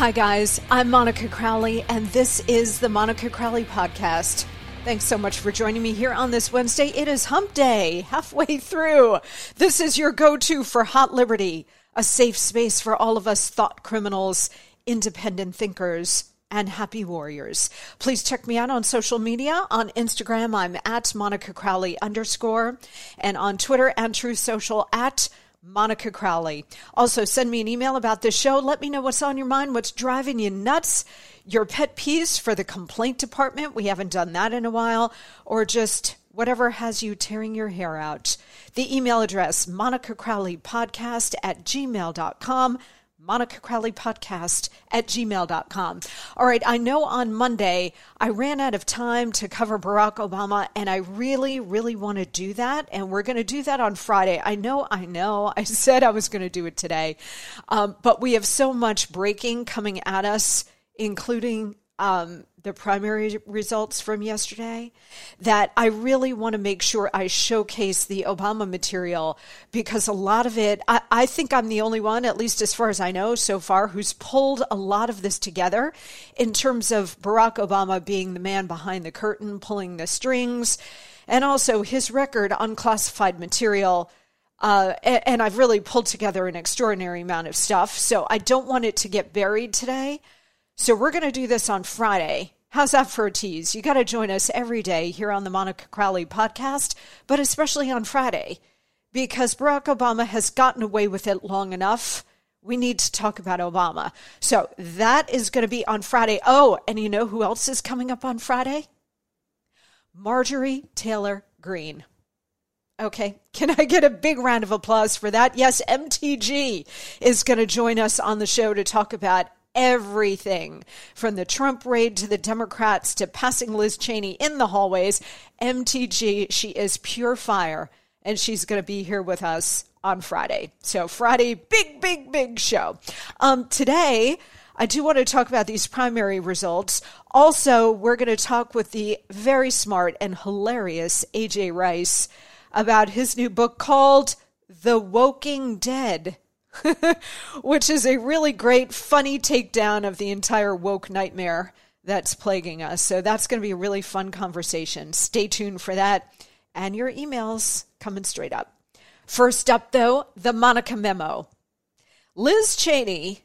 Hi, guys. I'm Monica Crowley, and this is the Monica Crowley Podcast. Thanks so much for joining me here on this Wednesday. It is hump day, halfway through. This is your go to for Hot Liberty, a safe space for all of us thought criminals, independent thinkers, and happy warriors. Please check me out on social media. On Instagram, I'm at Monica Crowley underscore, and on Twitter and Truth Social at Monica Crowley. Also, send me an email about this show. Let me know what's on your mind, what's driving you nuts, your pet peeves for the complaint department. We haven't done that in a while, or just whatever has you tearing your hair out. The email address, Monica Crowley Podcast at gmail.com. Monica Crowley podcast at gmail.com. All right, I know on Monday I ran out of time to cover Barack Obama, and I really, really want to do that. And we're going to do that on Friday. I know, I know, I said I was going to do it today, um, but we have so much breaking coming at us, including um, the primary results from yesterday that I really want to make sure I showcase the Obama material because a lot of it, I, I, think I'm the only one, at least as far as I know so far, who's pulled a lot of this together in terms of Barack Obama being the man behind the curtain, pulling the strings, and also his record on classified material. Uh, and, and I've really pulled together an extraordinary amount of stuff. So I don't want it to get buried today. So we're going to do this on Friday. How's that for a tease? You got to join us every day here on the Monica Crowley podcast, but especially on Friday, because Barack Obama has gotten away with it long enough. We need to talk about Obama. So that is going to be on Friday. Oh, and you know who else is coming up on Friday? Marjorie Taylor Greene. Okay, can I get a big round of applause for that? Yes, MTG is going to join us on the show to talk about everything from the Trump raid to the Democrats to passing Liz Cheney in the hallways. MTG, she is pure fire, and she's going to be here with us on Friday. So, Friday, big, big, big show. Um, today, I do want to talk about these primary results. Also, we're going to talk with the very smart and hilarious AJ Rice about his new book called The Woking Dead which is a really great, funny takedown of the entire woke nightmare that's plaguing us. So that's going to be a really fun conversation. Stay tuned for that and your emails coming straight up. First up, though, the Monica memo. Liz Cheney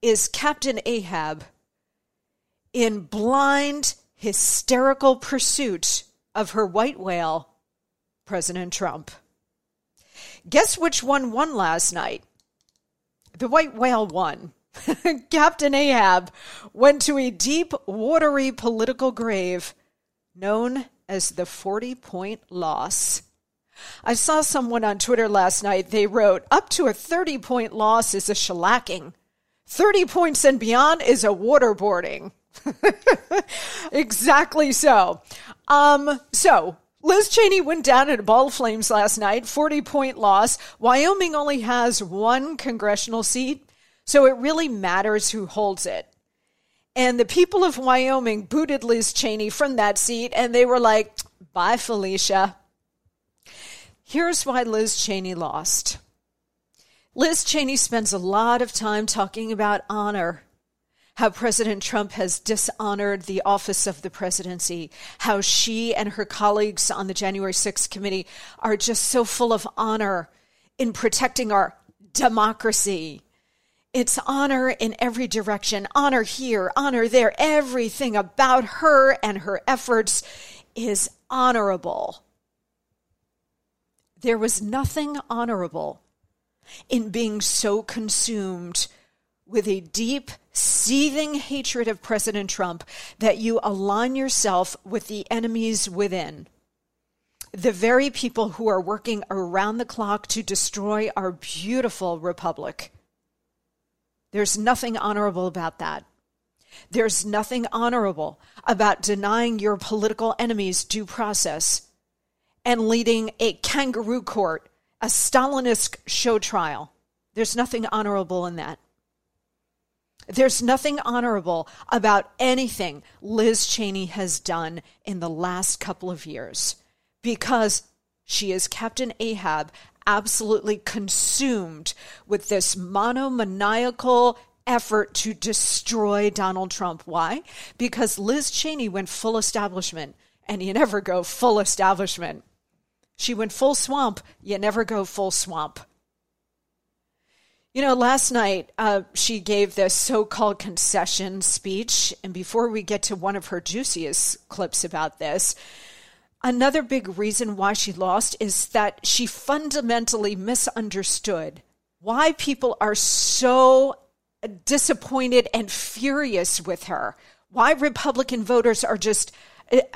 is Captain Ahab in blind, hysterical pursuit of her white whale, President Trump. Guess which one won last night? The white whale won. Captain Ahab went to a deep, watery political grave known as the 40 point loss. I saw someone on Twitter last night. They wrote, up to a 30 point loss is a shellacking. 30 points and beyond is a waterboarding. exactly so. Um, so Liz Cheney went down in a ball of flames last night, 40 point loss. Wyoming only has one congressional seat, so it really matters who holds it. And the people of Wyoming booted Liz Cheney from that seat, and they were like, bye, Felicia. Here's why Liz Cheney lost. Liz Cheney spends a lot of time talking about honor, how President Trump has dishonored the office of the presidency, how she and her colleagues on the January 6th committee are just so full of honor in protecting our democracy. It's honor in every direction, honor here, honor there. Everything about her and her efforts is honorable. There was nothing honorable in being so consumed with a deep, seething hatred of President Trump that you align yourself with the enemies within. The very people who are working around the clock to destroy our beautiful republic. There's nothing honorable about that. There's nothing honorable about denying your political enemies due process and leading a kangaroo court a Stalinist show trial. There's nothing honorable in that. There's nothing honorable about anything Liz Cheney has done in the last couple of years because she is Captain Ahab, absolutely consumed with this monomaniacal effort to destroy Donald Trump. Why? Because Liz Cheney went full establishment, and you never go full establishment she went full swamp. You never go full swamp. You know, last night uh, she gave this so called concession speech. And before we get to one of her juiciest clips about this, another big reason why she lost is that she fundamentally misunderstood why people are so disappointed and furious with her, why Republican voters are just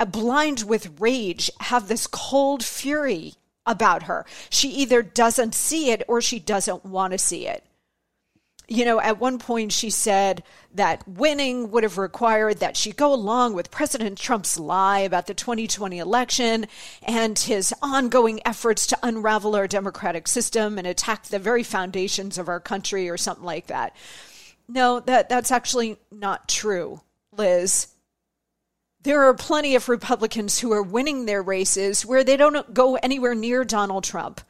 blind with rage, have this cold fury about her. She either doesn't see it or she doesn't want to see it. You know, at one point she said that winning would have required that she go along with President Trump's lie about the 2020 election and his ongoing efforts to unravel our democratic system and attack the very foundations of our country or something like that. No, that, that's actually not true, Liz there are plenty of Republicans who are winning their races where they don't go anywhere near Donald Trump.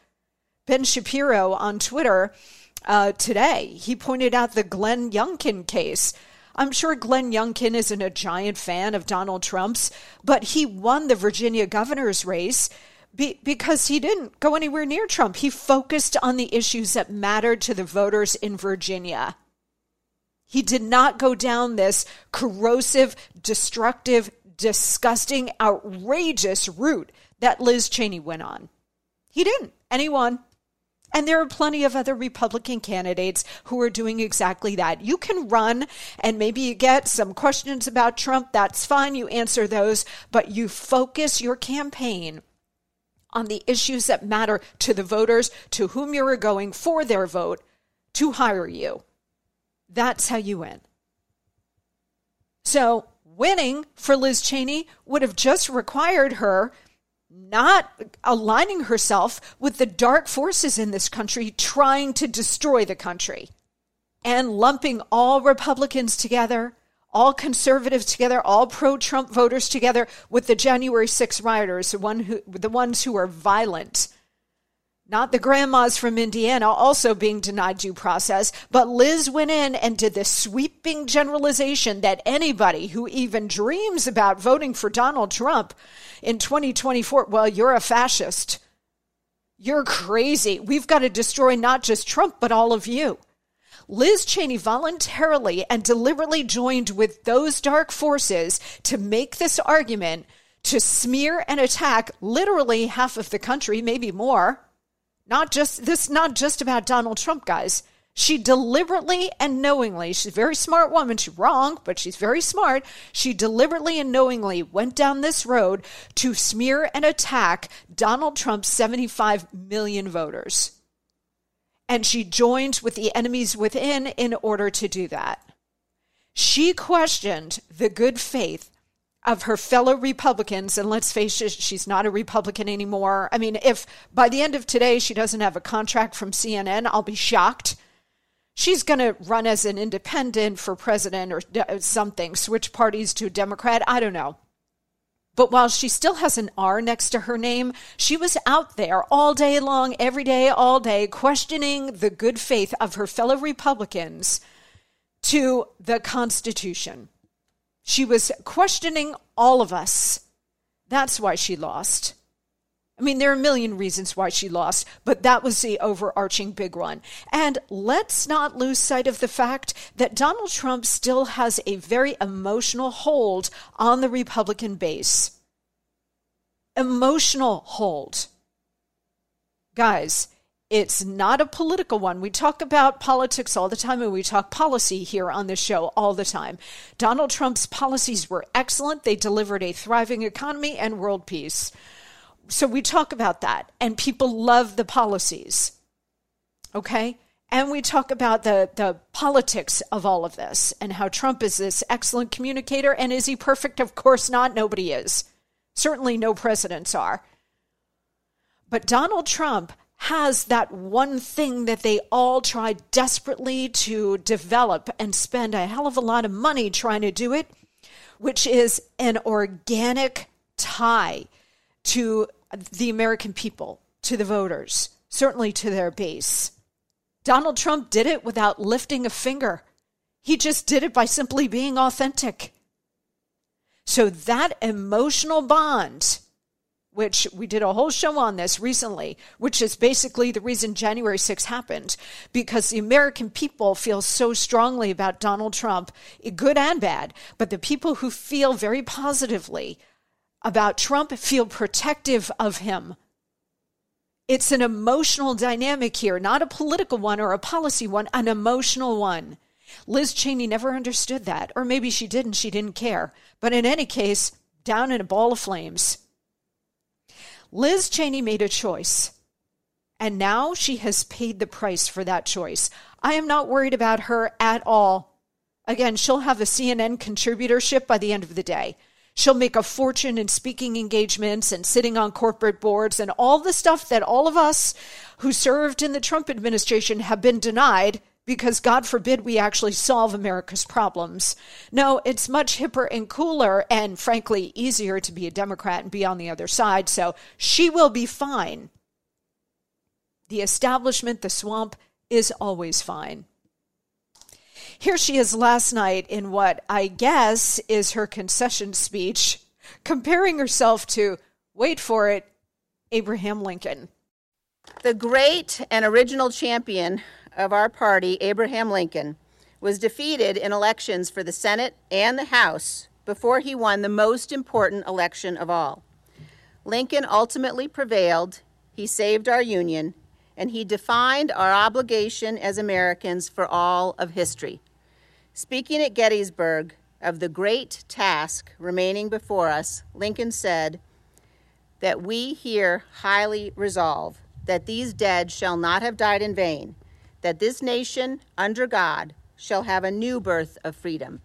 Ben Shapiro on Twitter uh, today, he pointed out the Glenn Youngkin case. I'm sure Glenn Youngkin isn't a giant fan of Donald Trump's, but he won the Virginia governor's race be, because he didn't go anywhere near Trump. He focused on the issues that mattered to the voters in Virginia. He did not go down this corrosive, destructive, disgusting, outrageous route that Liz Cheney went on. He didn't. Won. And there are plenty of other Republican candidates who are doing exactly that. You can run and maybe you get some questions about Trump. That's fine. You answer those, but you focus your campaign on the issues that matter to the voters to whom you're going for their vote to hire you. That's how you win. So winning for Liz Cheney would have just required her not aligning herself with the dark forces in this country trying to destroy the country and lumping all Republicans together, all conservatives together, all pro Trump voters together with the January 6 rioters, the, one who, the ones who are violent not the grandmas from Indiana also being denied due process, but Liz went in and did this sweeping generalization that anybody who even dreams about voting for Donald Trump in 2024, well, you're a fascist. You're crazy. We've got to destroy not just Trump, but all of you. Liz Cheney voluntarily and deliberately joined with those dark forces to make this argument to smear and attack literally half of the country, maybe more Not just this not just about Donald Trump, guys. She deliberately and knowingly, she's a very smart woman. She's wrong, but she's very smart. She deliberately and knowingly went down this road to smear and attack Donald Trump's 75 million voters. And she joined with the enemies within in order to do that. She questioned the good faith of her fellow Republicans, and let's face it, she's not a Republican anymore. I mean, if by the end of today she doesn't have a contract from CNN, I'll be shocked. She's going to run as an independent for president or uh, something, switch parties to a Democrat. I don't know. But while she still has an R next to her name, she was out there all day long, every day, all day, questioning the good faith of her fellow Republicans to the Constitution. She was questioning all of us. That's why she lost. I mean, there are a million reasons why she lost, but that was the overarching big one. And let's not lose sight of the fact that Donald Trump still has a very emotional hold on the Republican base. Emotional hold. Guys, it's not a political one. We talk about politics all the time and we talk policy here on this show all the time. Donald Trump's policies were excellent. They delivered a thriving economy and world peace. So we talk about that and people love the policies. Okay? And we talk about the, the politics of all of this and how Trump is this excellent communicator. And is he perfect? Of course not. Nobody is. Certainly no presidents are. But Donald Trump has that one thing that they all try desperately to develop and spend a hell of a lot of money trying to do it, which is an organic tie to the American people, to the voters, certainly to their base. Donald Trump did it without lifting a finger. He just did it by simply being authentic. So that emotional bond which we did a whole show on this recently, which is basically the reason January 6 happened, because the American people feel so strongly about Donald Trump, good and bad, but the people who feel very positively about Trump feel protective of him. It's an emotional dynamic here, not a political one or a policy one, an emotional one. Liz Cheney never understood that, or maybe she didn't, she didn't care. But in any case, down in a ball of flames. Liz Cheney made a choice, and now she has paid the price for that choice. I am not worried about her at all. Again, she'll have a CNN contributorship by the end of the day. She'll make a fortune in speaking engagements and sitting on corporate boards and all the stuff that all of us who served in the Trump administration have been denied because God forbid we actually solve America's problems. No, it's much hipper and cooler and frankly easier to be a Democrat and be on the other side. So she will be fine. The establishment, the swamp, is always fine. Here she is last night in what I guess is her concession speech, comparing herself to, wait for it, Abraham Lincoln. The great and original champion of our party, Abraham Lincoln, was defeated in elections for the Senate and the House before he won the most important election of all. Lincoln ultimately prevailed, he saved our Union, and he defined our obligation as Americans for all of history. Speaking at Gettysburg of the great task remaining before us, Lincoln said that we here highly resolve that these dead shall not have died in vain that this nation, under God, shall have a new birth of freedom,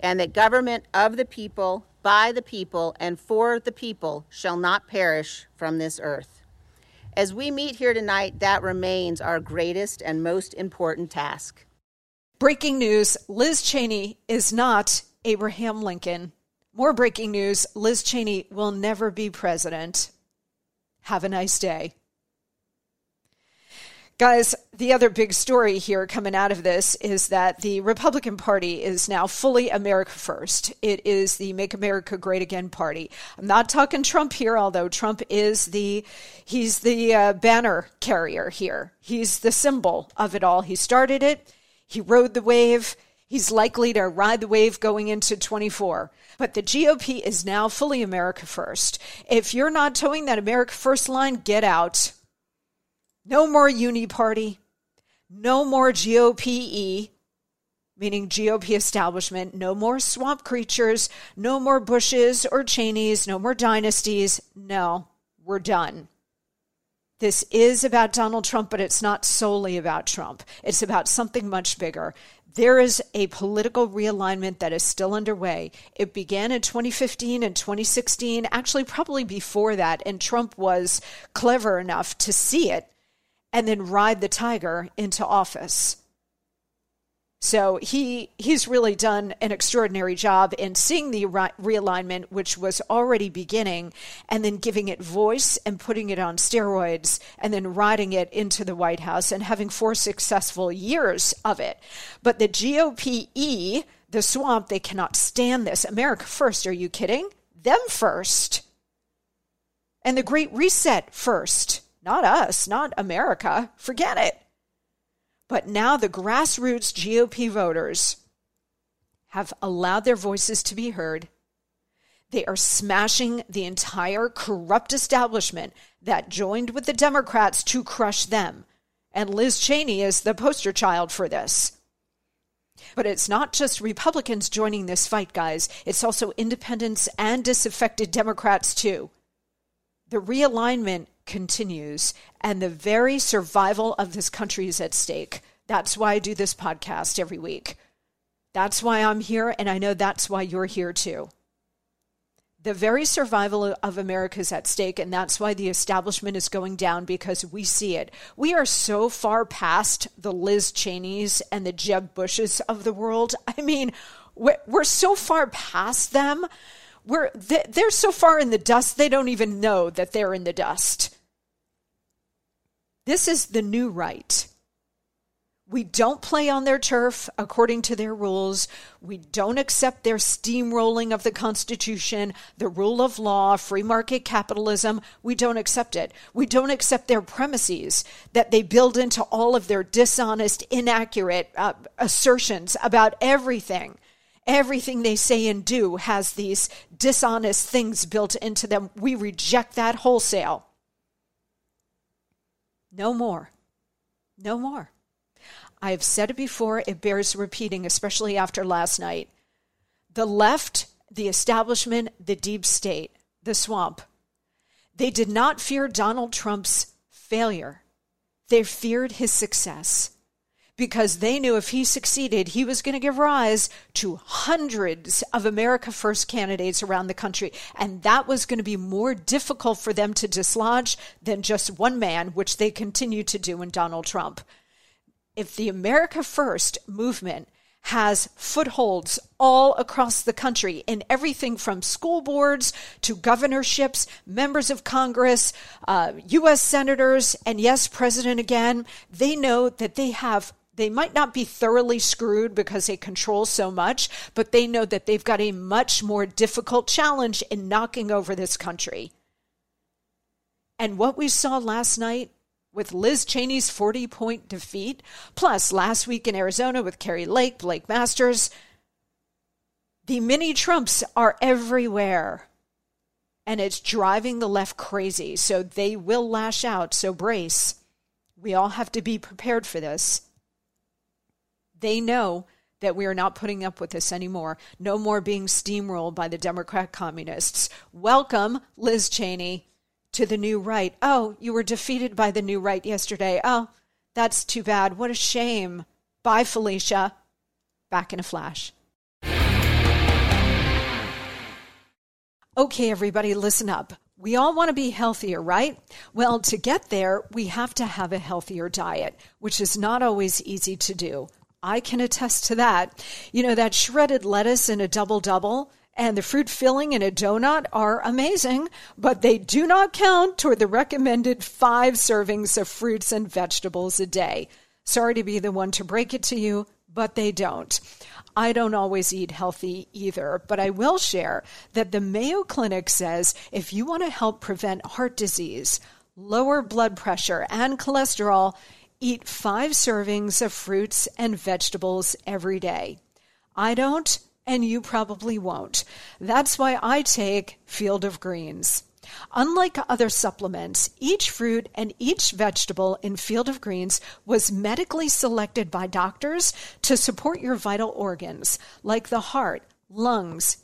and that government of the people, by the people, and for the people shall not perish from this earth. As we meet here tonight, that remains our greatest and most important task. Breaking news Liz Cheney is not Abraham Lincoln. More breaking news Liz Cheney will never be president. Have a nice day. Guys, the other big story here coming out of this is that the Republican Party is now fully America First. It is the Make America Great Again party. I'm not talking Trump here, although Trump is the he's the uh, banner carrier here. He's the symbol of it all. He started it. He rode the wave. He's likely to ride the wave going into 24. But the GOP is now fully America First. If you're not toeing that America First line, get out No more uni party. No more GOPE, meaning GOP establishment. No more swamp creatures. No more Bushes or Cheneys. No more dynasties. No, we're done. This is about Donald Trump, but it's not solely about Trump. It's about something much bigger. There is a political realignment that is still underway. It began in 2015 and 2016, actually, probably before that, and Trump was clever enough to see it and then ride the tiger into office. So he he's really done an extraordinary job in seeing the re- realignment, which was already beginning, and then giving it voice and putting it on steroids, and then riding it into the White House and having four successful years of it. But the GOPE, the swamp, they cannot stand this. America first. Are you kidding? Them first. And the Great Reset first. Not us, not America. Forget it. But now the grassroots GOP voters have allowed their voices to be heard. They are smashing the entire corrupt establishment that joined with the Democrats to crush them. And Liz Cheney is the poster child for this. But it's not just Republicans joining this fight, guys. It's also independents and disaffected Democrats, too. The realignment continues, and the very survival of this country is at stake. That's why I do this podcast every week. That's why I'm here, and I know that's why you're here too. The very survival of America is at stake, and that's why the establishment is going down because we see it. We are so far past the Liz Cheneys and the Jeb Bushes of the world. I mean, we're so far past them. We're, they're so far in the dust, they don't even know that they're in the dust. This is the new right. We don't play on their turf according to their rules. We don't accept their steamrolling of the Constitution, the rule of law, free market capitalism. We don't accept it. We don't accept their premises that they build into all of their dishonest, inaccurate uh, assertions about everything. Everything they say and do has these dishonest things built into them. We reject that wholesale. No more. No more. I have said it before, it bears repeating, especially after last night. The left, the establishment, the deep state, the swamp, they did not fear Donald Trump's failure. They feared his success because they knew if he succeeded, he was going to give rise to hundreds of America First candidates around the country. And that was going to be more difficult for them to dislodge than just one man, which they continue to do in Donald Trump. If the America First movement has footholds all across the country in everything from school boards to governorships, members of Congress, uh, U.S. senators, and yes, President again. They know that they have they might not be thoroughly screwed because they control so much, but they know that they've got a much more difficult challenge in knocking over this country. And what we saw last night with Liz Cheney's 40 point defeat, plus last week in Arizona with Kari Lake, Blake Masters, the mini Trumps are everywhere. And it's driving the left crazy. So they will lash out. So brace. We all have to be prepared for this. They know that we are not putting up with this anymore. No more being steamrolled by the Democrat communists. Welcome, Liz Cheney, to the new right. Oh, you were defeated by the new right yesterday. Oh, that's too bad. What a shame. Bye, Felicia. Back in a flash. Okay, everybody, listen up. We all want to be healthier, right? Well, to get there, we have to have a healthier diet, which is not always easy to do. I can attest to that. You know, that shredded lettuce in a double double and the fruit filling in a donut are amazing, but they do not count toward the recommended five servings of fruits and vegetables a day. Sorry to be the one to break it to you, but they don't. I don't always eat healthy either, but I will share that the Mayo Clinic says if you want to help prevent heart disease, lower blood pressure, and cholesterol, eat five servings of fruits and vegetables every day. I don't, and you probably won't. That's why I take Field of Greens. Unlike other supplements, each fruit and each vegetable in Field of Greens was medically selected by doctors to support your vital organs, like the heart, lungs,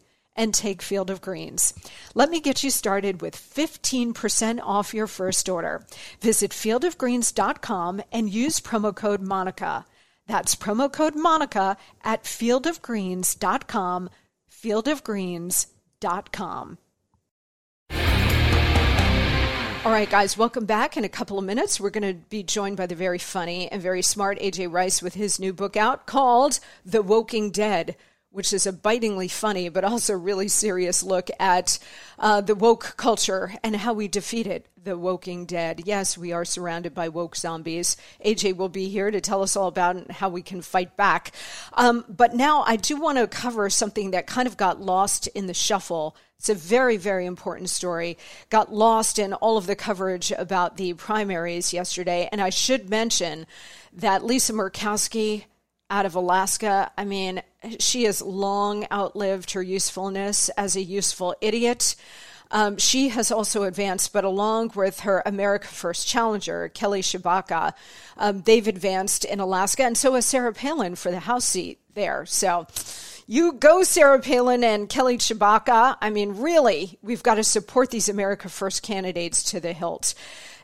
and take Field of Greens. Let me get you started with 15% off your first order. Visit fieldofgreens.com and use promo code MONICA. That's promo code MONICA at fieldofgreens.com, fieldofgreens.com. All right, guys, welcome back. In a couple of minutes, we're going to be joined by the very funny and very smart AJ Rice with his new book out called The Woking Dead which is a bitingly funny but also really serious look at uh, the woke culture and how we defeated the woking dead. Yes, we are surrounded by woke zombies. AJ will be here to tell us all about how we can fight back. Um, but now I do want to cover something that kind of got lost in the shuffle. It's a very, very important story. Got lost in all of the coverage about the primaries yesterday. And I should mention that Lisa Murkowski out of Alaska. I mean, she has long outlived her usefulness as a useful idiot. Um, she has also advanced, but along with her America First challenger, Kelly Tshibaka, um, they've advanced in Alaska, and so has Sarah Palin for the House seat there. So you go, Sarah Palin and Kelly Tshibaka. I mean, really, we've got to support these America First candidates to the hilt.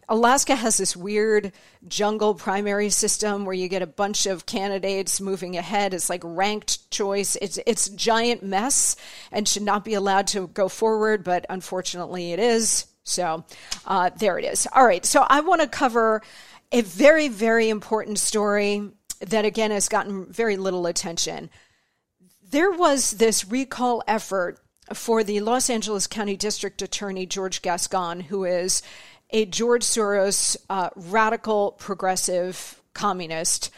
Alaska has this weird jungle primary system where you get a bunch of candidates moving ahead. It's like ranked choice. It's it's giant mess and should not be allowed to go forward, but unfortunately it is. So uh, there it is. All right. So I want to cover a very very important story that again has gotten very little attention. There was this recall effort for the Los Angeles County District Attorney George Gascon, who is a George Soros uh, radical progressive communist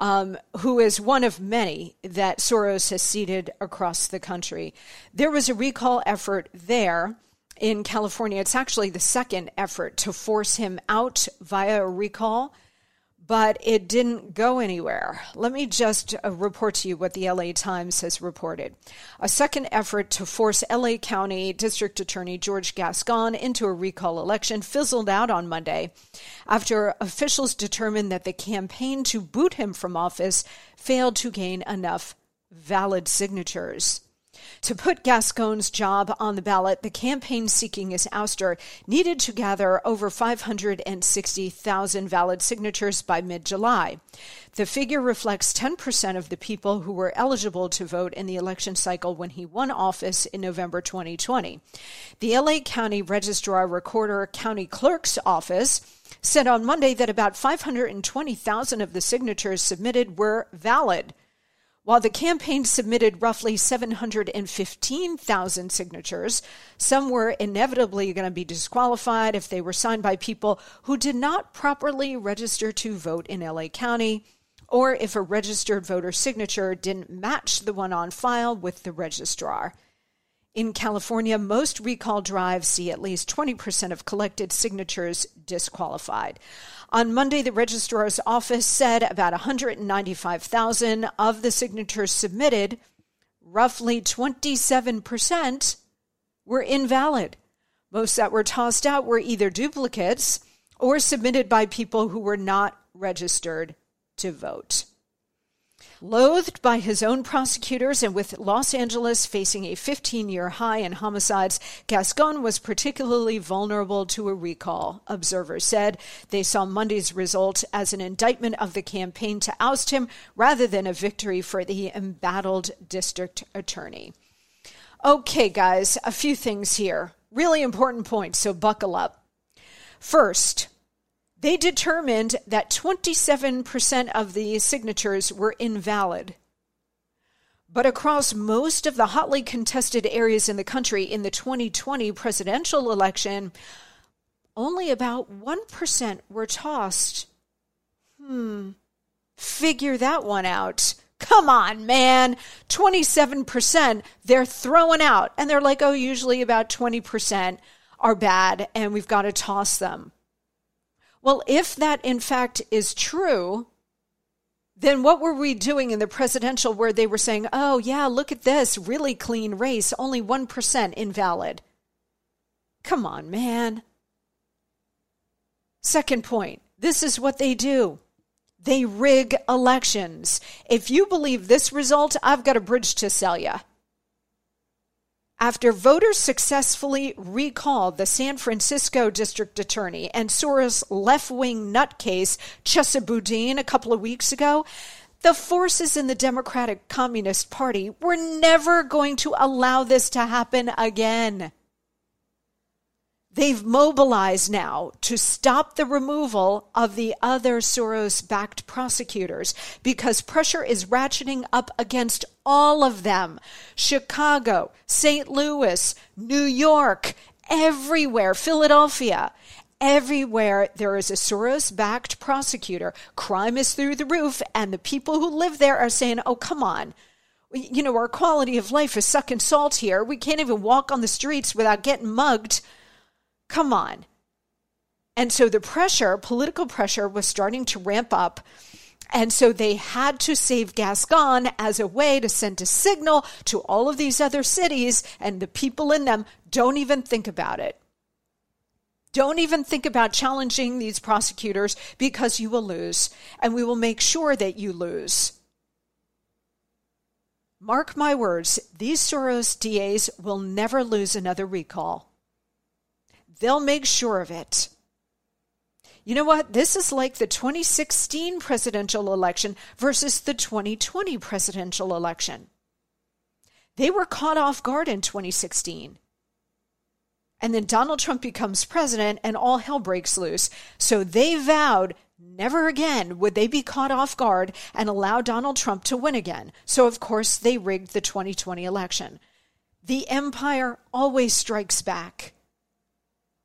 um, who is one of many that Soros has seeded across the country. There was a recall effort there in California. It's actually the second effort to force him out via a recall but it didn't go anywhere. Let me just uh, report to you what the LA Times has reported. A second effort to force LA County District Attorney George Gascon into a recall election fizzled out on Monday after officials determined that the campaign to boot him from office failed to gain enough valid signatures. To put Gascon's job on the ballot, the campaign seeking his ouster needed to gather over 560,000 valid signatures by mid July. The figure reflects 10% of the people who were eligible to vote in the election cycle when he won office in November 2020. The LA County Registrar Recorder County Clerk's Office said on Monday that about 520,000 of the signatures submitted were valid. While the campaign submitted roughly 715,000 signatures, some were inevitably going to be disqualified if they were signed by people who did not properly register to vote in LA County, or if a registered voter signature didn't match the one on file with the registrar. In California, most recall drives see at least 20% of collected signatures disqualified. On Monday, the registrar's office said about 195,000 of the signatures submitted, roughly 27%, were invalid. Most that were tossed out were either duplicates or submitted by people who were not registered to vote. Loathed by his own prosecutors and with Los Angeles facing a 15 year high in homicides, Gascon was particularly vulnerable to a recall, observers said. They saw Monday's result as an indictment of the campaign to oust him rather than a victory for the embattled district attorney. Okay, guys, a few things here. Really important points, so buckle up. First, they determined that 27% of the signatures were invalid. But across most of the hotly contested areas in the country in the 2020 presidential election, only about 1% were tossed. Hmm. Figure that one out. Come on, man. 27% they're throwing out. And they're like, oh, usually about 20% are bad and we've got to toss them. Well, if that in fact is true, then what were we doing in the presidential where they were saying, oh, yeah, look at this, really clean race, only 1% invalid? Come on, man. Second point this is what they do they rig elections. If you believe this result, I've got a bridge to sell you. After voters successfully recalled the San Francisco district attorney and Soros left wing nutcase Chesa Boudin a couple of weeks ago, the forces in the Democratic Communist Party were never going to allow this to happen again. They've mobilized now to stop the removal of the other Soros backed prosecutors because pressure is ratcheting up against all of them Chicago, St. Louis, New York, everywhere, Philadelphia. Everywhere there is a Soros backed prosecutor, crime is through the roof, and the people who live there are saying, oh, come on. You know, our quality of life is sucking salt here. We can't even walk on the streets without getting mugged. Come on. And so the pressure, political pressure, was starting to ramp up. And so they had to save Gascon as a way to send a signal to all of these other cities, and the people in them don't even think about it. Don't even think about challenging these prosecutors because you will lose, and we will make sure that you lose. Mark my words, these Soros DAs will never lose another recall. They'll make sure of it. You know what? This is like the 2016 presidential election versus the 2020 presidential election. They were caught off guard in 2016. And then Donald Trump becomes president and all hell breaks loose. So they vowed never again would they be caught off guard and allow Donald Trump to win again. So, of course, they rigged the 2020 election. The empire always strikes back.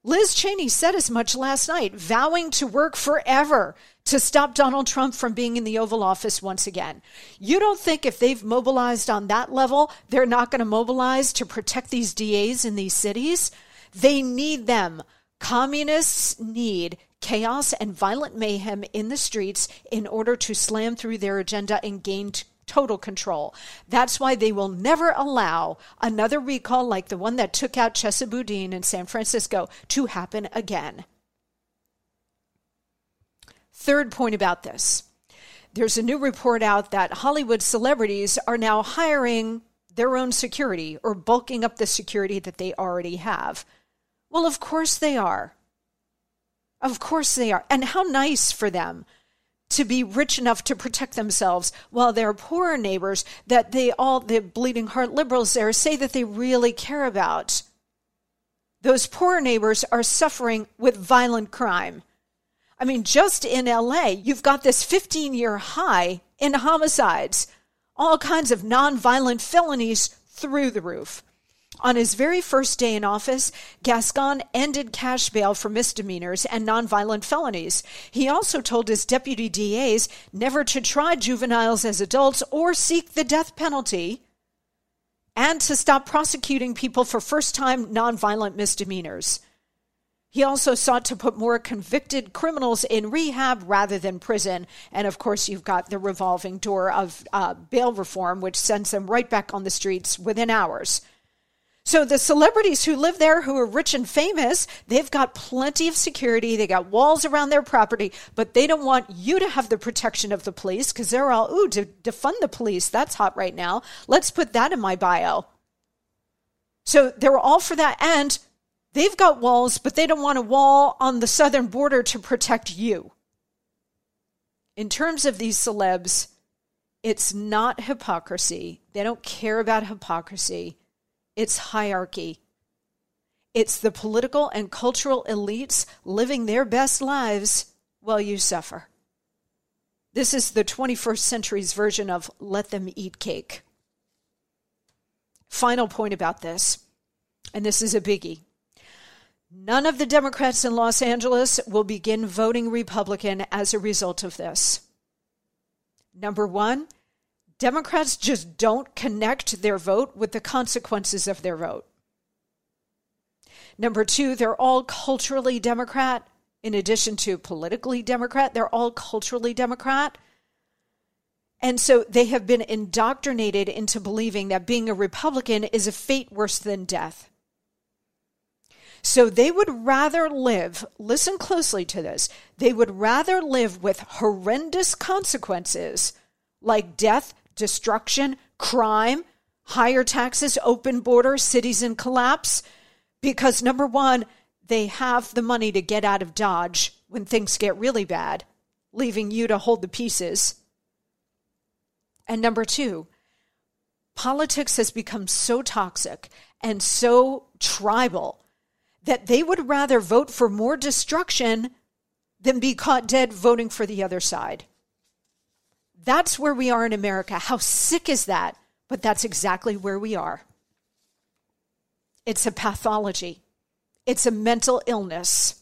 Liz Cheney said as much last night, vowing to work forever to stop Donald Trump from being in the Oval Office once again. You don't think if they've mobilized on that level, they're not going to mobilize to protect these DAs in these cities? They need them. Communists need chaos and violent mayhem in the streets in order to slam through their agenda and gain total control. That's why they will never allow another recall like the one that took out Chesa Boudin in San Francisco to happen again. Third point about this there's a new report out that Hollywood celebrities are now hiring their own security or bulking up the security that they already have. Well, of course they are. Of course they are. And how nice for them to be rich enough to protect themselves while their poorer neighbors that they all the bleeding heart liberals there say that they really care about. Those poor neighbors are suffering with violent crime. I mean just in la you've got this 15 year high in homicides all kinds of non-violent felonies through the roof on his very first day in office, Gascon ended cash bail for misdemeanors and nonviolent felonies. He also told his deputy DAs never to try juveniles as adults or seek the death penalty and to stop prosecuting people for first time nonviolent misdemeanors. He also sought to put more convicted criminals in rehab rather than prison. And of course, you've got the revolving door of uh, bail reform, which sends them right back on the streets within hours. So the celebrities who live there who are rich and famous, they've got plenty of security. They got walls around their property, but they don't want you to have the protection of the police because they're all, ooh, to defund the police. That's hot right now. Let's put that in my bio. So they're all for that. And they've got walls, but they don't want a wall on the southern border to protect you. In terms of these celebs, it's not hypocrisy. They don't care about hypocrisy it's hierarchy. It's the political and cultural elites living their best lives while you suffer. This is the 21st century's version of let them eat cake. Final point about this, and this is a biggie. None of the Democrats in Los Angeles will begin voting Republican as a result of this. Number one, Democrats just don't connect their vote with the consequences of their vote. Number two, they're all culturally Democrat. In addition to politically Democrat, they're all culturally Democrat. And so they have been indoctrinated into believing that being a Republican is a fate worse than death. So they would rather live, listen closely to this, they would rather live with horrendous consequences like death, destruction, crime, higher taxes, open borders, cities in collapse, because number one, they have the money to get out of Dodge when things get really bad, leaving you to hold the pieces. And number two, politics has become so toxic and so tribal that they would rather vote for more destruction than be caught dead voting for the other side. That's where we are in America. How sick is that? But that's exactly where we are. It's a pathology, it's a mental illness.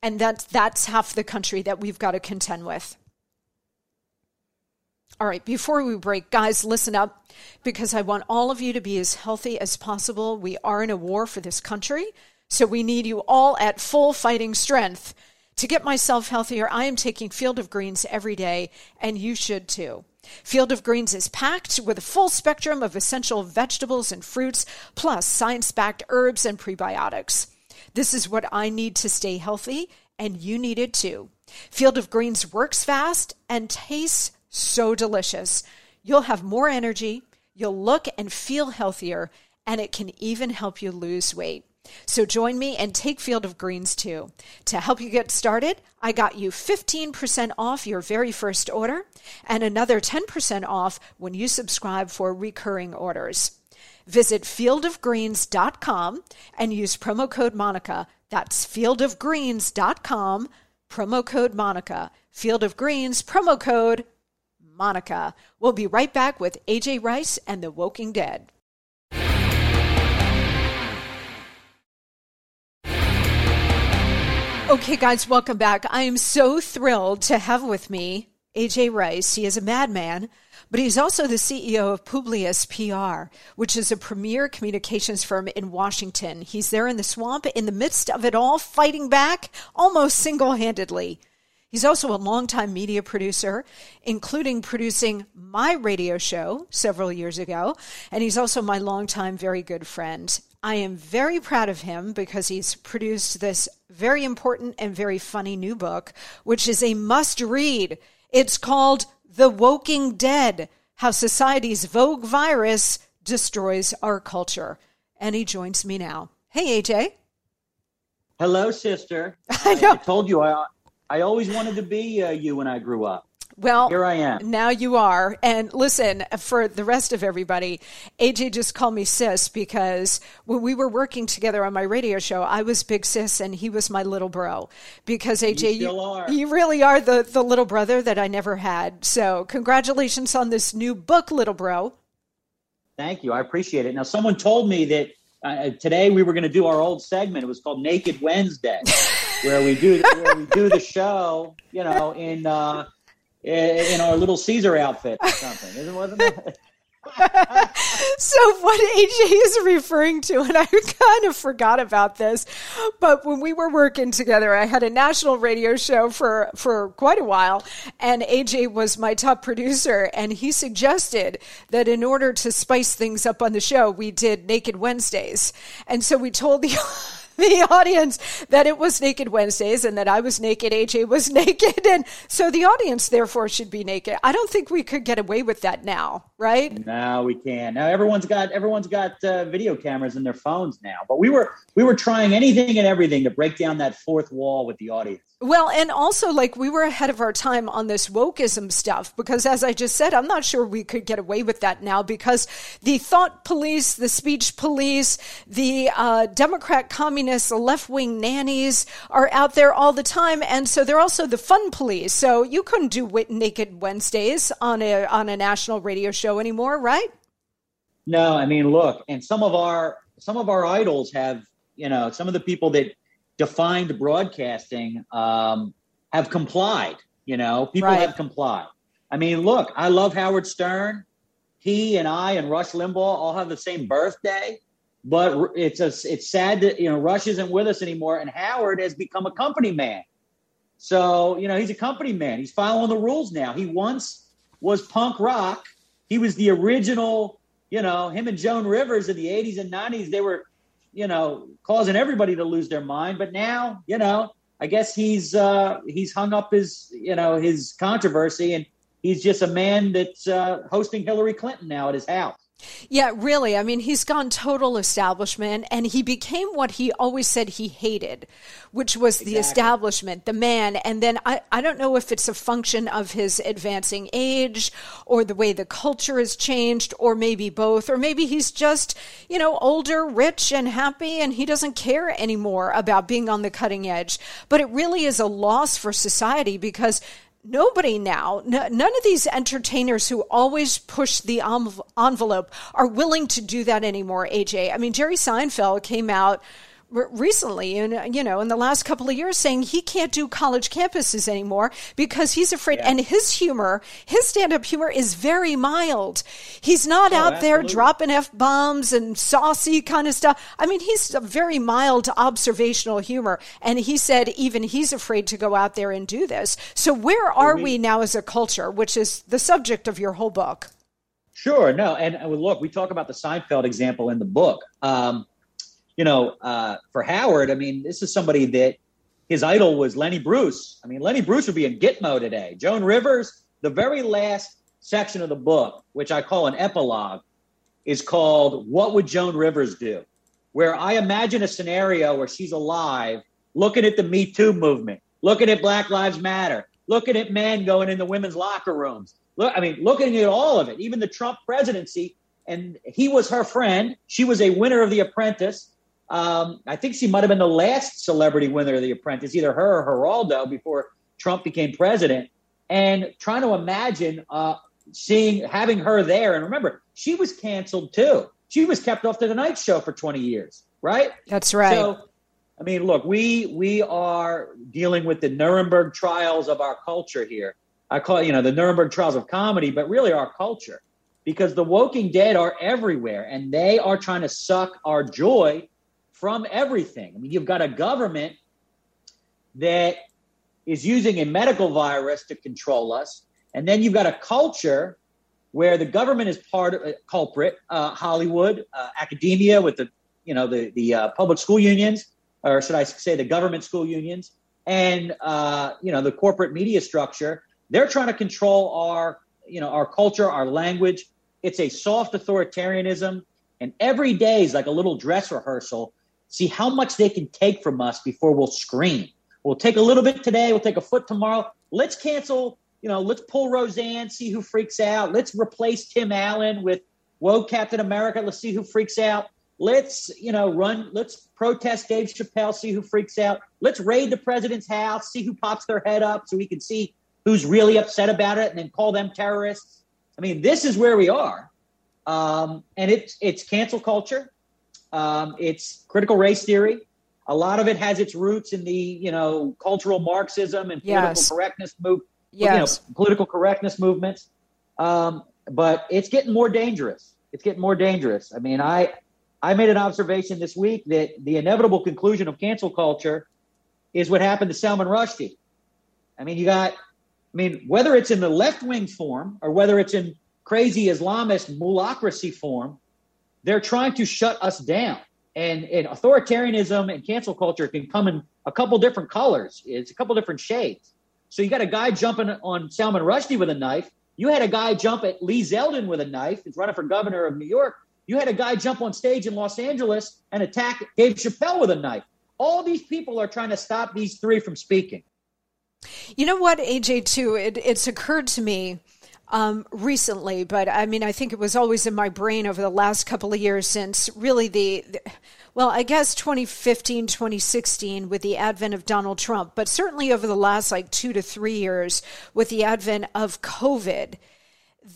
And that's, that's half the country that we've got to contend with. All right, before we break, guys, listen up because I want all of you to be as healthy as possible. We are in a war for this country, so we need you all at full fighting strength. To get myself healthier, I am taking Field of Greens every day, and you should too. Field of Greens is packed with a full spectrum of essential vegetables and fruits, plus science backed herbs and prebiotics. This is what I need to stay healthy, and you need it too. Field of Greens works fast and tastes so delicious. You'll have more energy, you'll look and feel healthier, and it can even help you lose weight. So join me and take Field of Greens too. To help you get started, I got you 15% off your very first order and another 10% off when you subscribe for recurring orders. Visit fieldofgreens.com and use promo code Monica. That's fieldofgreens.com, promo code Monica. Field of Greens, promo code Monica. We'll be right back with AJ Rice and the Woking Dead. Okay, guys, welcome back. I am so thrilled to have with me AJ Rice. He is a madman, but he's also the CEO of Publius PR, which is a premier communications firm in Washington. He's there in the swamp in the midst of it all, fighting back almost single handedly. He's also a longtime media producer, including producing my radio show several years ago. And he's also my longtime very good friend. I am very proud of him because he's produced this very important and very funny new book, which is a must read. It's called The Woking Dead How Society's Woke Virus Destroys Our Culture. And he joins me now. Hey, AJ. Hello, sister. I know. I told you I I always wanted to be uh, you when I grew up. Well, here I am. Now you are. And listen, for the rest of everybody, AJ just called me sis because when we were working together on my radio show, I was big sis and he was my little bro. Because AJ, you, you, you really are the, the little brother that I never had. So congratulations on this new book, little bro. Thank you. I appreciate it. Now, someone told me that uh, today we were going to do our old segment. It was called Naked Wednesday. where we do where we do the show, you know, in uh, Eh, in our little Caesar outfit or something. Wasn't it? so what AJ is referring to, and I kind of forgot about this, but when we were working together, I had a national radio show for for quite a while, and AJ was my top producer, and he suggested that in order to spice things up on the show, we did Naked Wednesdays, and so we told the the audience that it was Naked Wednesdays and that I was naked, AJ was naked. And so the audience, therefore, should be naked. I don't think we could get away with that now, right? Now we can. Now everyone's got everyone's got uh, video cameras in their phones now. But we were we were trying anything and everything to break down that fourth wall with the audience. Well, and also, like, we were ahead of our time on this wokeism stuff because, as I just said, I'm not sure we could get away with that now because the thought police, the speech police, the uh, Democrat communists, left wing nannies are out there all the time. And so they're also the fun police. So you couldn't do Naked Wednesdays on a, on a national radio show anymore, right? No, I mean, look, and some of our some of our idols have you know, some of the people that defined broadcasting um, have complied. You know, people Right. have complied. I mean, look, I love Howard Stern. He and I and Rush Limbaugh all have the same birthday, but it's a, it's sad that you know Rush isn't with us anymore, and Howard has become a company man. So you know he's a company man. He's following the rules now. He once was punk rock. He was the original. You know, him and Joan Rivers in the '80s and '90s, they were, you know, causing everybody to lose their mind. But now, you know, I guess he's uh, he's hung up his you know his controversy, and he's just a man that's uh, hosting Hillary Clinton now at his house. Yeah, really. I mean, he's gone total establishment and he became what he always said he hated, which was the establishment, the man. And then I, I don't know if it's a function of his advancing age or the way the culture has changed or maybe both, or maybe he's just, you know, older, rich, and happy and he doesn't care anymore about being on the cutting edge. But it really is a loss for society because Nobody now, none of these entertainers who always push the env- envelope are willing to do that anymore, AJ. I mean, Jerry Seinfeld came out recently and you know in the last couple of years saying he can't do college campuses anymore because he's afraid and his humor his stand-up humor is very mild. He's not out there dropping f-bombs and saucy kind of stuff. I mean he's a very mild observational humor and he said even he's afraid to go out there and do this. So where are we, we- now as a culture which is the subject of your whole book? Sure, no, and uh, look, we talk about the Seinfeld example in the book. Um, you know, uh, for Howard, I mean, this is somebody that his idol was Lenny Bruce. I mean, Lenny Bruce would be in Gitmo today. Joan Rivers, the very last section of the book, which I call an epilogue, is called "What Would Joan Rivers Do?" Where I imagine a scenario where she's alive, looking at the Me Too movement, looking at Black Lives Matter, looking at men going in the women's locker rooms. Look, I mean, looking at all of it, even the Trump presidency. And he was her friend. She was a winner of The Apprentice. Um, I think she might have been the last celebrity winner of The Apprentice, either her or Geraldo, before Trump became president. And trying to imagine uh, seeing having her there. And remember, she was canceled too. She was kept off the Tonight Show for 20 years, right? that's right So, I mean, look, we we are dealing with the Nuremberg trials of our culture here. I call it, you know, the Nuremberg trials of comedy, but really our culture, because the Woking Dead are everywhere, and they are trying to suck our joy from everything. I mean, you've got a government that is using a medical virus to control us, and then you've got a culture where the government is part of a culprit, uh, Hollywood, uh, academia with the you know the the uh, public school unions, or should I say the government school unions, and uh, you know the corporate media structure. They're trying to control our you know our culture, our language. It's a soft authoritarianism, and every day is like a little dress rehearsal. See how much they can take from us before we'll scream. We'll take a little bit today. We'll take a foot tomorrow. Let's cancel. You know, let's pull Roseanne, see who freaks out. Let's replace Tim Allen with Woe Captain America. Let's see who freaks out. Let's, you know, run. Let's protest Dave Chappelle, see who freaks out. Let's raid the president's house, see who pops their head up, so we can see who's really upset about it, and then call them terrorists. I mean, this is where we are, um, and it's it's cancel culture. Um, it's critical race theory. A lot of it has its roots in the you know cultural Marxism and political Yes. correctness move. yes You know, political correctness movements. Um, but it's getting more dangerous. It's getting more dangerous. I mean, I I made an observation this week that the inevitable conclusion of cancel culture is what happened to Salman Rushdie. I mean, you got, I mean, whether it's in the left wing form or whether it's in crazy Islamist mullahcracy form, they're trying to shut us down. And, and authoritarianism and cancel culture can come in a couple different colors. It's a couple different shades. So you got a guy jumping on Salman Rushdie with a knife. You had a guy jump at Lee Zeldin with a knife. He's running for governor of New York. You had a guy jump on stage in Los Angeles and attack Dave Chappelle with a knife. All these people are trying to stop these three from speaking. You know what, AJ, too? It, it's occurred to me um, recently, but I mean, I think it was always in my brain over the last couple of years since really the, the well, I guess 2015, 2016 with the advent of Donald Trump, but certainly over the last like two to three years with the advent of COVID,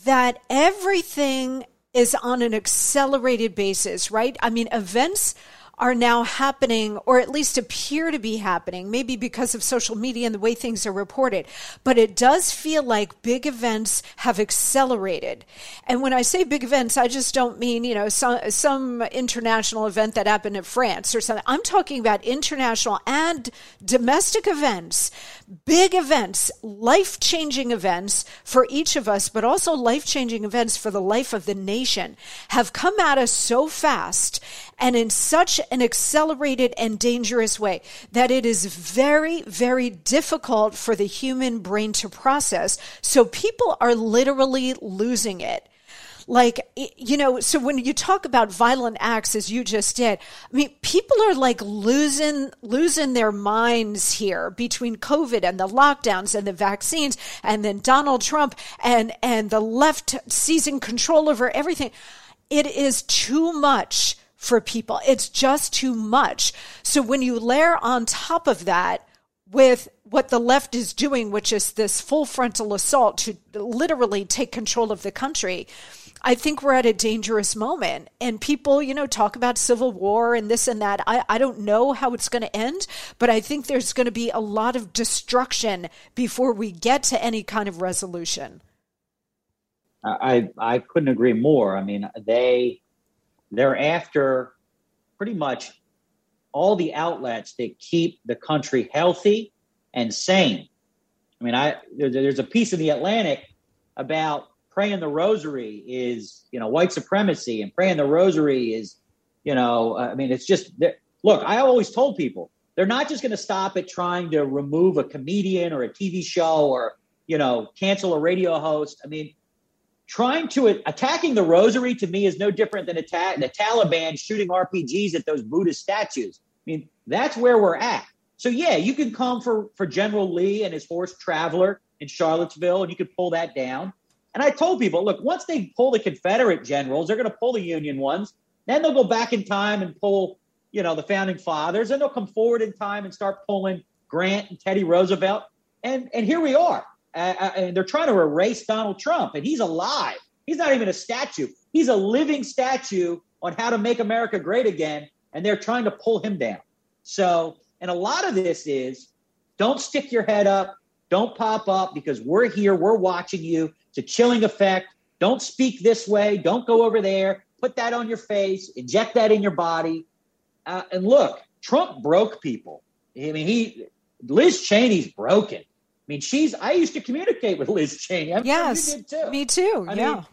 that everything is on an accelerated basis, right? I mean, events are now happening, or at least appear to be happening, maybe because of social media and the way things are reported. But it does feel like big events have accelerated. And when I say big events, I just don't mean, you know, some, some international event that happened in France or something. I'm talking about international and domestic events, big events, life changing events for each of us, but also life changing events for the life of the nation have come at us so fast and in such an accelerated and dangerous way that it is very, very difficult for the human brain to process. So people are literally losing it like you know so when you talk about violent acts as you just did i mean people are like losing losing their minds here between covid and the lockdowns and the vaccines and then donald trump and and the left seizing control over everything it is too much for people. It's just too much. So when you layer on top of that with what the left is doing, which is this full frontal assault to literally take control of the country, I think we're at a dangerous moment. And people, you know, talk about civil war and this and that. I, I don't know how it's going to end, but I think there's going to be a lot of destruction before we get to any kind of resolution. I I couldn't agree more. I mean, they they're after pretty much all the outlets that keep the country healthy and sane. I mean, I there's a piece in the Atlantic about praying the rosary is you know white supremacy and praying the rosary is you know uh, I mean it's just look I always told people they're not just going to stop at trying to remove a comedian or a TV show or you know cancel a radio host. I mean trying to attacking the rosary to me is no different than attack the Taliban shooting RPGs at those Buddhist statues. I mean, that's where we're at. So yeah, you can come for for General Lee and his horse Traveler in Charlottesville, and you could pull that down. And I told people, look, once they pull the Confederate generals, they're going to pull the Union ones. Then they'll go back in time and pull, you know, the founding fathers, and they'll come forward in time and start pulling Grant and Teddy Roosevelt. And and here we are uh, and they're trying to erase Donald Trump, and he's alive. He's not even a statue. He's a living statue on how to make America great again, and they're trying to pull him down. So, and a lot of this is don't stick your head up, don't pop up because we're here, we're watching you. It's a chilling effect. Don't speak this way, don't go over there, put that on your face, inject that in your body. Uh, and look, Trump broke people. I mean, he Liz Cheney's broken. I mean, she's. I used to communicate with Liz Cheney. I'm yes, sure too. me too. I yeah, mean,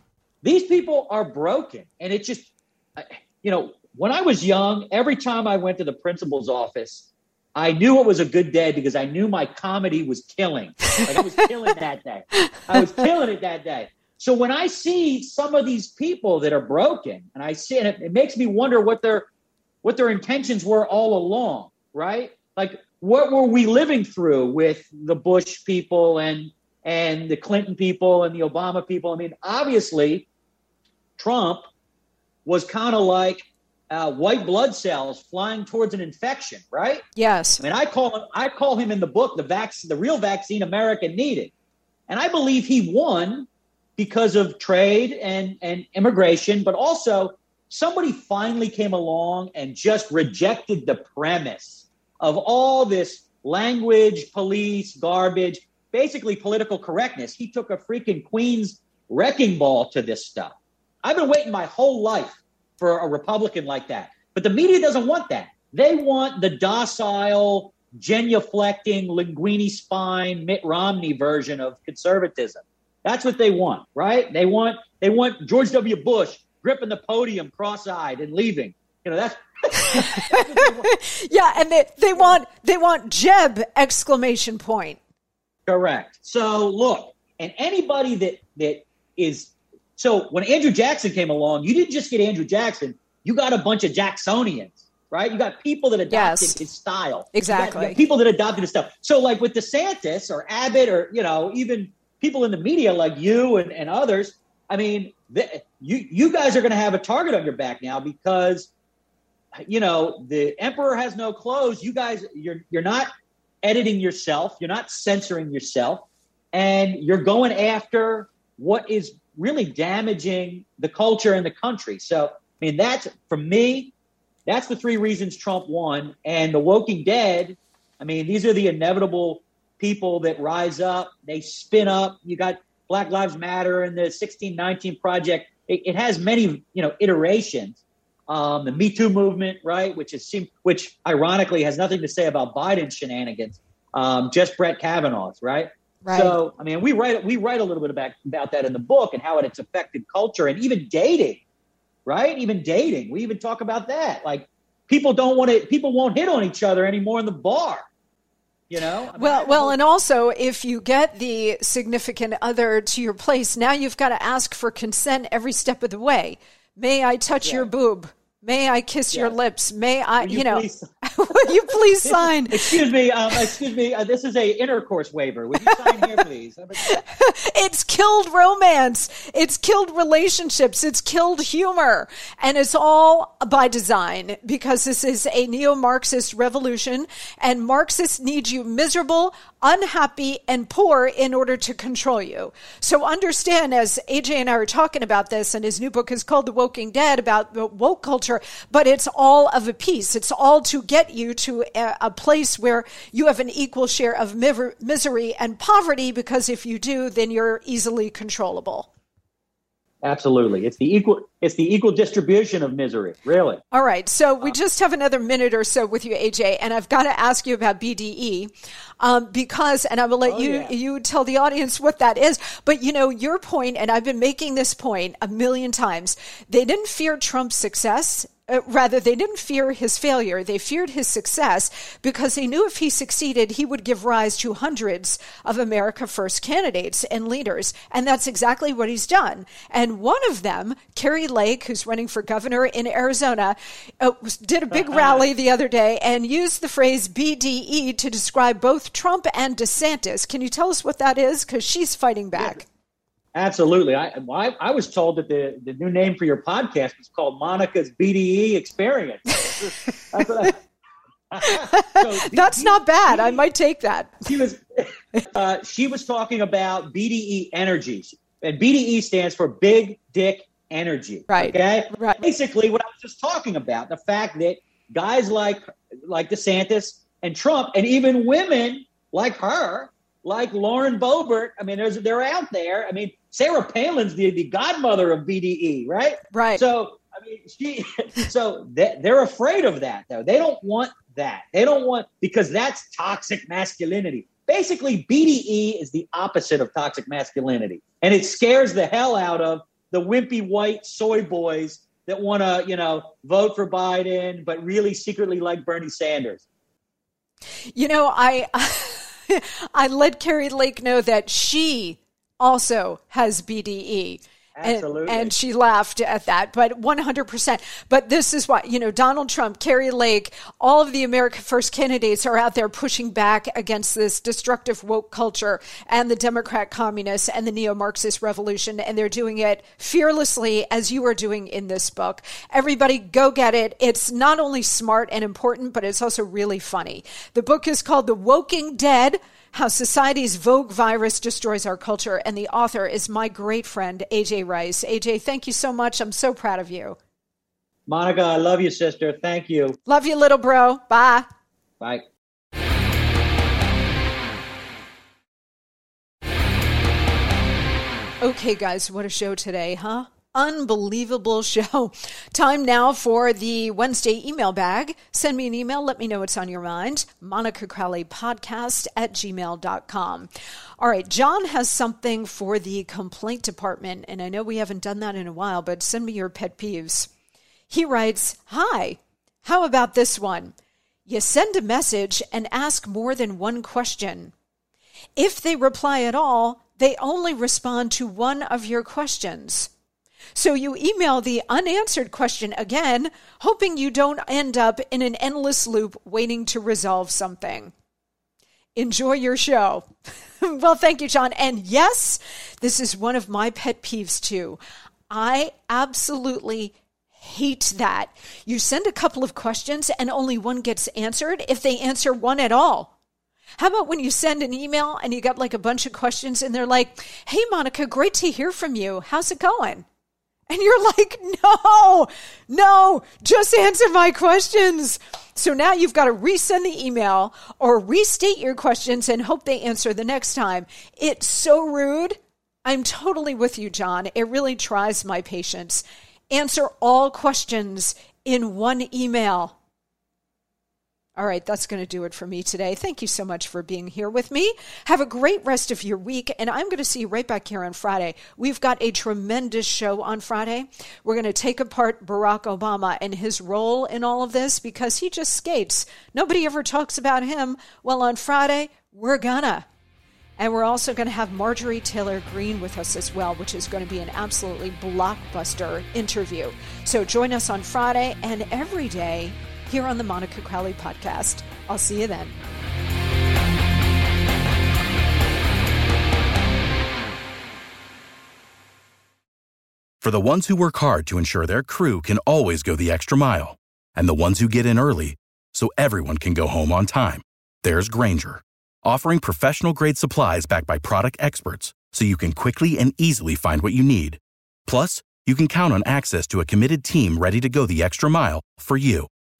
these people are broken, and it just, you know, when I was young, every time I went to the principal's office, I knew it was a good day because I knew my comedy was killing. Like I was killing that day. I was killing it that day. So when I see some of these people that are broken, and I see, and it, it makes me wonder what their what their intentions were all along, right? Like what were we living through with the Bush people and and the Clinton people and the Obama people? I mean, obviously, Trump was kind of like uh, white blood cells flying towards an infection, right? Yes. I mean, I call him. I call him in the book the vaccine, the real vaccine America needed, and I believe he won because of trade and and immigration, but also somebody finally came along and just rejected the premise of all this language, police, garbage, basically political correctness. He took a freaking Queen's wrecking ball to this stuff. I've been waiting my whole life for a Republican like that. But the media doesn't want that. They want the docile, genuflecting, linguini spine Mitt Romney version of conservatism. That's what they want, right? They want they want George W. Bush gripping the podium cross-eyed and leaving. You know, that's yeah, and they, they want they want Jeb exclamation point. Correct. So look, and anybody that that is so when Andrew Jackson came along, you didn't just get Andrew Jackson, you got a bunch of Jacksonians, right? You got people that adopted yes, his style. Exactly. You got, you got people that adopted his stuff. So like with DeSantis or Abbott or you know even people in the media like you and, and others, I mean, the, you you guys are going to have a target on your back now because you know, the emperor has no clothes. You guys, you're you're not editing yourself. You're not censoring yourself, and you're going after what is really damaging the culture and the country. So, I mean, that's for me. that's the three reasons Trump won. And the Woking Dead, I mean, these are the inevitable people that rise up. They spin up. You got Black Lives Matter and the 1619 Project. It, it has many, you know, iterations. Um, the Me Too movement, right, which is which ironically has nothing to say about Biden's shenanigans, um, just Brett Kavanaugh's, right? Right. So, I mean, we write we write a little bit about about that in the book and how it's affected culture and even dating, right? Even dating, we even talk about that. Like, people don't want to, people won't hit on each other anymore in the bar. You know? I mean, well, well, and also if you get the significant other to your place, now you've got to ask for consent every step of the way. May I touch Yeah. your boob? May I kiss your lips? May I, you, you know, please- will you please sign? excuse me, um, excuse me. Uh, this is a intercourse waiver. Would you sign here, please? It's killed romance. It's killed relationships. It's killed humor. And it's all by design because this is a neo Marxist revolution and Marxists need you miserable, unhappy, and poor in order to control you. So understand, as AJ and I were talking about this, and his new book is called The Woking Dead about the woke culture, but it's all of a piece. It's all to get you to a, a place where you have an equal share of misery and poverty because if you do, then you're easily controllable. Absolutely, it's the equal. It's the equal distribution of misery. Really. All right. So we just have another minute or so with you, AJ, and I've got to ask you about BDE um, because, and I will let Oh, you yeah. you tell the audience what that is. But you know, your point, and I've been making this point a million times. They didn't fear Trump's success. Uh, rather, they didn't fear his failure. They feared his success because they knew if he succeeded, he would give rise to hundreds of America First candidates and leaders. And that's exactly what he's done. And one of them, Kari Lake, who's running for governor in Arizona, uh, did a big rally the other day and used the phrase BDE to describe both Trump and DeSantis. Can you tell us what that is? Because she's fighting back. Absolutely. I, I I was told that the, the new name for your podcast was called Monica's BDE Experience. That's I- So That's B- not bad. I might take that. she was uh, she was talking about BDE energy, and BDE stands for Big Dick Energy. Right. Okay. Right. Basically, what I was just talking about the fact that guys like like DeSantis and Trump, and even women like her, like Lauren Boebert. I mean, there's they're out there. I mean, Sarah Palin's the the godmother of BDE, right? Right. So I mean, she. So they, they're afraid of that, though. They don't want that. They don't want because that's toxic masculinity. Basically, BDE is the opposite of toxic masculinity, and it scares the hell out of the wimpy white soy boys that want to, you know, vote for Biden, but really secretly like Bernie Sanders. You know, I I let Kari Lake know that she also has BDE. And- Absolutely. And, she laughed at that, but 100%. But this is why, you know, Donald Trump, Kari Lake, all of the America First candidates are out there pushing back against this destructive woke culture and the Democrat communists and the neo Marxist revolution. And they're doing it fearlessly, as you are doing in this book. Everybody go get it. It's not only smart and important, but it's also really funny. The book is called The Woking Dead. How Society's Woke Virus Destroys Our Culture. And the author is my great friend, AJ Rice. AJ, thank you so much. I'm so proud of you. Monica, I love you, sister. Thank you. Love you, little bro. Bye. Bye. Okay, guys, what a show today, huh? Unbelievable show. Time now for the Wednesday email bag. Send me an email. Let me know what's on your mind. Monica Crowley podcast at gmail.com. All right. John has something for the complaint department. And I know we haven't done that in a while, but send me your pet peeves. He writes, Hi, how about this one? You send a message and ask more than one question. If they reply at all, they only respond to one of your questions. So you email the unanswered question again, hoping you don't end up in an endless loop waiting to resolve something. Enjoy your show. well, thank you, John. And yes, this is one of my pet peeves too. I absolutely hate that. You send a couple of questions and only one gets answered if they answer one at all. How about when you send an email and you got like a bunch of questions and they're like, Hey, Monica, great to hear from you. How's it going? And you're like, no, no, just answer my questions. So now you've got to resend the email or restate your questions and hope they answer the next time. It's so rude. I'm totally with you, John. It really tries my patience. Answer all questions in one email. All right, that's going to do it for me today. Thank you so much for being here with me. Have a great rest of your week, and I'm going to see you right back here on Friday. We've got a tremendous show on Friday. We're going to take apart Barack Obama and his role in all of this because he just skates. Nobody ever talks about him. Well, on Friday, we're gonna. And we're also going to have Marjorie Taylor Greene with us as well, which is going to be an absolutely blockbuster interview. So join us on Friday and every day here on the Monica Crowley podcast. I'll see you then. For the ones who work hard to ensure their crew can always go the extra mile, and the ones who get in early so everyone can go home on time, there's Grainger, offering professional grade supplies backed by product experts so you can quickly and easily find what you need. Plus, you can count on access to a committed team ready to go the extra mile for you.